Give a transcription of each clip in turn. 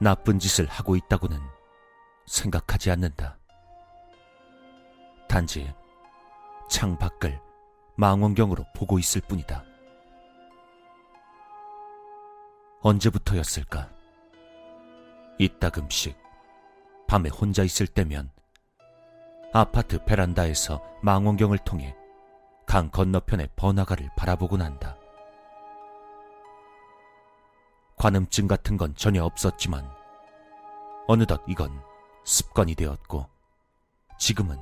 나쁜 짓을 하고 있다고는 생각하지 않는다. 단지 창 밖을 망원경으로 보고 있을 뿐이다. 언제부터였을까? 이따금씩 밤에 혼자 있을 때면 아파트 베란다에서 망원경을 통해 강 건너편의 번화가를 바라보곤 한다. 관음증 같은 건 전혀 없었지만 어느덧 이건 습관이 되었고 지금은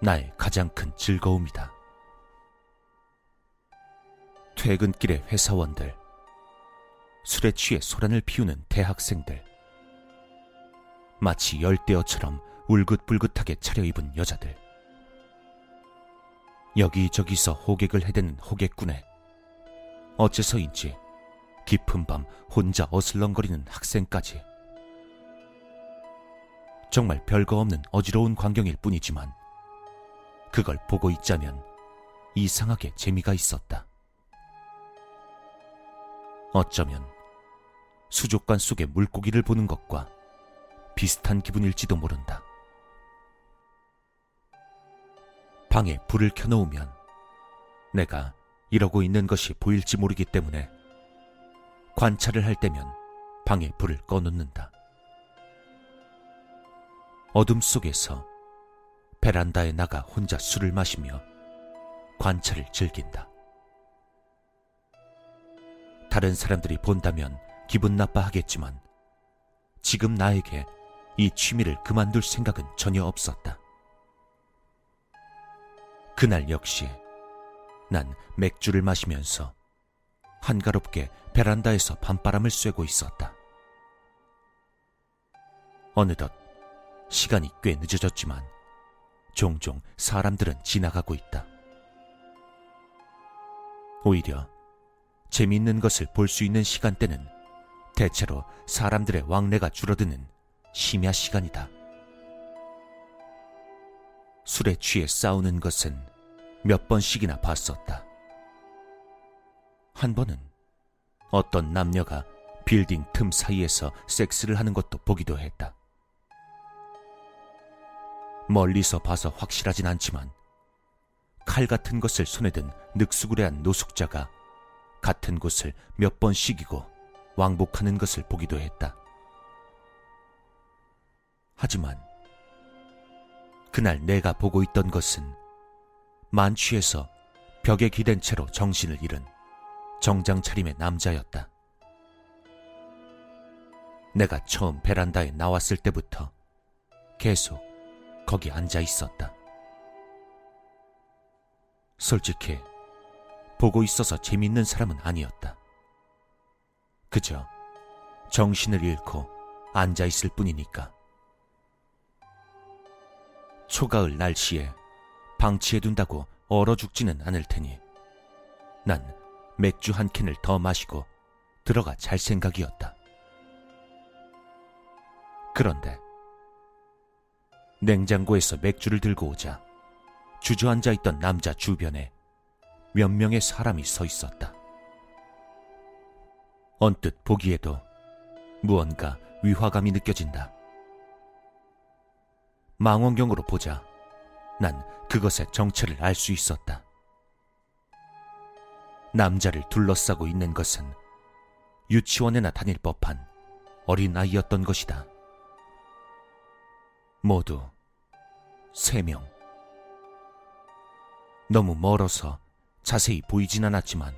나의 가장 큰 즐거움이다. 퇴근길의 회사원들, 술에 취해 소란을 피우는 대학생들, 마치 열대어처럼 울긋불긋하게 차려입은 여자들, 여기저기서 호객을 해대는 호객꾼에 어째서인지 깊은 밤 혼자 어슬렁거리는 학생까지 정말 별거 없는 어지러운 광경일 뿐이지만 그걸 보고 있자면 이상하게 재미가 있었다. 어쩌면 수족관 속의 물고기를 보는 것과 비슷한 기분일지도 모른다. 방에 불을 켜놓으면 내가 이러고 있는 것이 보일지 모르기 때문에 관찰을 할 때면 방에 불을 꺼놓는다. 어둠 속에서 베란다에 나가 혼자 술을 마시며 관찰을 즐긴다. 다른 사람들이 본다면 기분 나빠하겠지만 지금 나에게 이 취미를 그만둘 생각은 전혀 없었다. 그날 역시 난 맥주를 마시면서 한가롭게 베란다에서 밤바람을 쐬고 있었다. 어느덧 시간이 꽤 늦어졌지만 종종 사람들은 지나가고 있다. 오히려 재미있는 것을 볼 수 있는 시간대는 대체로 사람들의 왕래가 줄어드는 심야 시간이다. 술에 취해 싸우는 것은 몇 번씩이나 봤었다. 한 번은 어떤 남녀가 빌딩 틈 사이에서 섹스를 하는 것도 보기도 했다. 멀리서 봐서 확실하진 않지만 칼 같은 것을 손에 든 늑수구레한 노숙자가 같은 곳을 몇 번씩 이고 왕복하는 것을 보기도 했다. 하지만 그날 내가 보고 있던 것은 만취해서 벽에 기댄 채로 정신을 잃은 정장 차림의 남자였다. 내가 처음 베란다에 나왔을 때부터 계속 거기 앉아 있었다. 솔직히 보고 있어서 재밌는 사람은 아니었다. 그저 정신을 잃고 앉아 있을 뿐이니까. 초가을 날씨에 방치해둔다고 얼어 죽지는 않을 테니 난 맥주 한 캔을 더 마시고 들어가 잘 생각이었다. 그런데 냉장고에서 맥주를 들고 오자 주저앉아 있던 남자 주변에 몇 명의 사람이 서 있었다. 언뜻 보기에도 무언가 위화감이 느껴진다. 망원경으로 보자 난 그것의 정체를 알 수 있었다. 남자를 둘러싸고 있는 것은 유치원에나 다닐 법한 어린 아이였던 것이다. 모두 세 명. 너무 멀어서 자세히 보이진 않았지만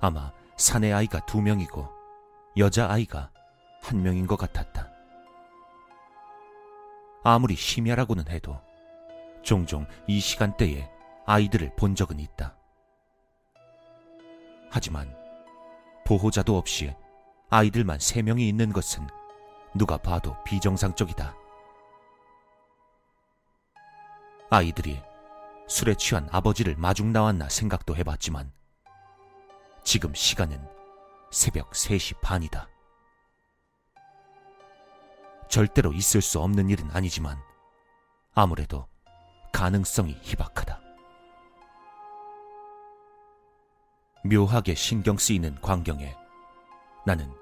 아마 사내 아이가 두 명이고 여자 아이가 한 명인 것 같았다. 아무리 심야라고는 해도 종종 이 시간대에 아이들을 본 적은 있다. 하지만 보호자도 없이 아이들만 세 명이 있는 것은 누가 봐도 비정상적이다. 아이들이 술에 취한 아버지를 마중 나왔나 생각도 해봤지만 지금 시간은 새벽 3시 반이다. 절대로 있을 수 없는 일은 아니지만 아무래도 가능성이 희박하다. 묘하게 신경 쓰이는 광경에 나는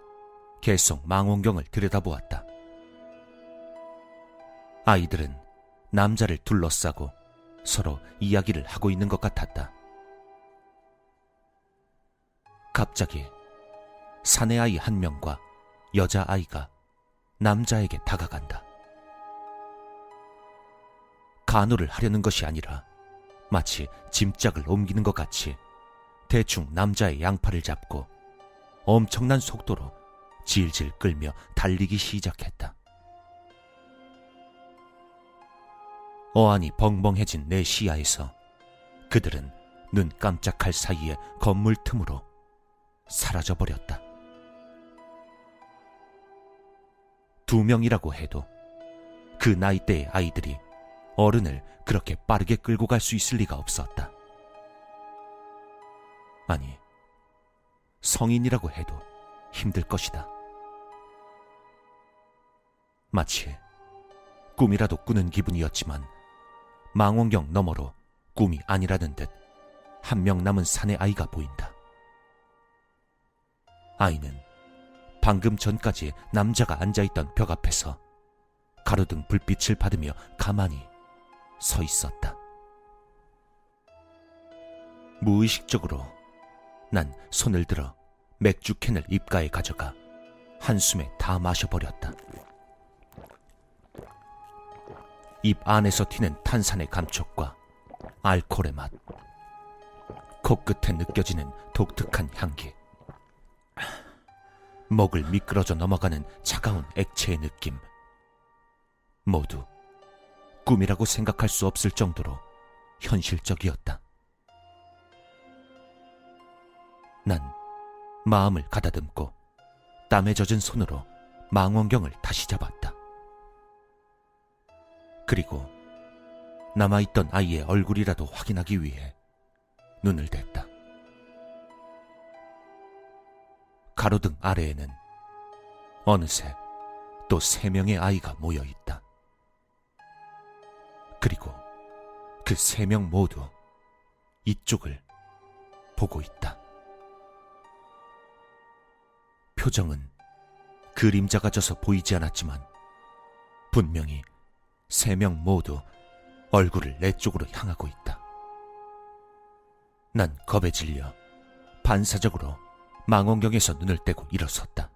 계속 망원경을 들여다보았다. 아이들은 남자를 둘러싸고 서로 이야기를 하고 있는 것 같았다. 갑자기 사내아이 한 명과 여자아이가 남자에게 다가간다. 간호를 하려는 것이 아니라 마치 짐짝을 옮기는 것 같이 대충 남자의 양팔을 잡고 엄청난 속도로 질질 끌며 달리기 시작했다. 어안이 벙벙해진 내 시야에서 그들은 눈 깜짝할 사이에 건물 틈으로 사라져버렸다. 두 명이라고 해도 그 나이대의 아이들이 어른을 그렇게 빠르게 끌고 갈 수 있을 리가 없었다. 아니, 성인이라고 해도 힘들 것이다. 마치 꿈이라도 꾸는 기분이었지만 망원경 너머로 꿈이 아니라는 듯 한 명 남은 사내 아이가 보인다. 아이는 방금 전까지 남자가 앉아있던 벽 앞에서 가로등 불빛을 받으며 가만히 서 있었다. 무의식적으로 난 손을 들어 맥주 캔을 입가에 가져가 한숨에 다 마셔버렸다. 입 안에서 튀는 탄산의 감촉과 알코올의 맛, 코끝에 느껴지는 독특한 향기, 목을 미끄러져 넘어가는 차가운 액체의 느낌, 모두 꿈이라고 생각할 수 없을 정도로 현실적이었다. 난 마음을 가다듬고 땀에 젖은 손으로 망원경을 다시 잡았다. 그리고 남아있던 아이의 얼굴이라도 확인하기 위해 눈을 댔다. 가로등 아래에는 어느새 또 세 명의 아이가 모여 있다. 그리고 그 세 명 모두 이쪽을 보고 있다. 표정은 그림자가 져서 보이지 않았지만 분명히 세 명 모두 얼굴을 내 쪽으로 향하고 있다. 난 겁에 질려 반사적으로 망원경에서 눈을 떼고 일어섰다.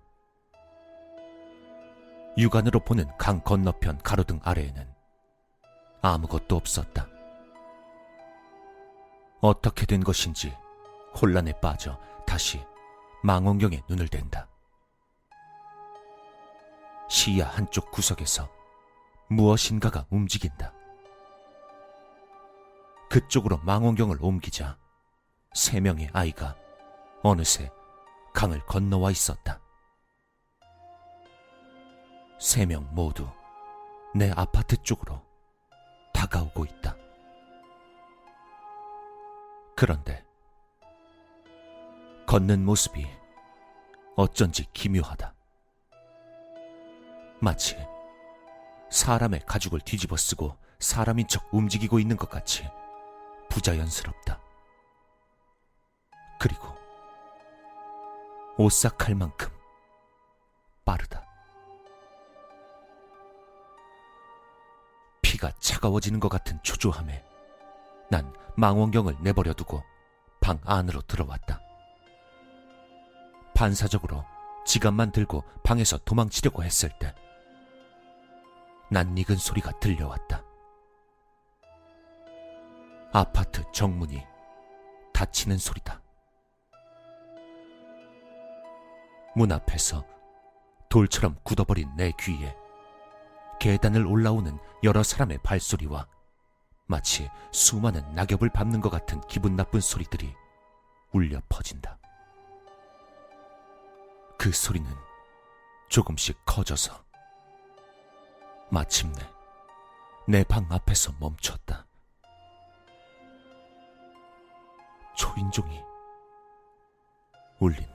육안으로 보는 강 건너편 가로등 아래에는 아무것도 없었다. 어떻게 된 것인지 혼란에 빠져 다시 망원경에 눈을 댄다. 시야 한쪽 구석에서 무엇인가가 움직인다. 그쪽으로 망원경을 옮기자 세 명의 아이가 어느새 강을 건너와 있었다. 세 명 모두 내 아파트 쪽으로 다가오고 있다. 그런데 걷는 모습이 어쩐지 기묘하다. 마치 사람의 가죽을 뒤집어 쓰고 사람인 척 움직이고 있는 것 같이 부자연스럽다. 그리고 오싹할 만큼 빠르다. 피가 차가워지는 것 같은 초조함에 난 망원경을 내버려 두고 방 안으로 들어왔다. 반사적으로 지갑만 들고 방에서 도망치려고 했을 때 낯익은 소리가 들려왔다. 아파트 정문이 닫히는 소리다. 문 앞에서 돌처럼 굳어버린 내 귀에 계단을 올라오는 여러 사람의 발소리와 마치 수많은 낙엽을 밟는 것 같은 기분 나쁜 소리들이 울려 퍼진다. 그 소리는 조금씩 커져서 마침내 내 방 앞에서 멈췄다. 초인종이 울린다.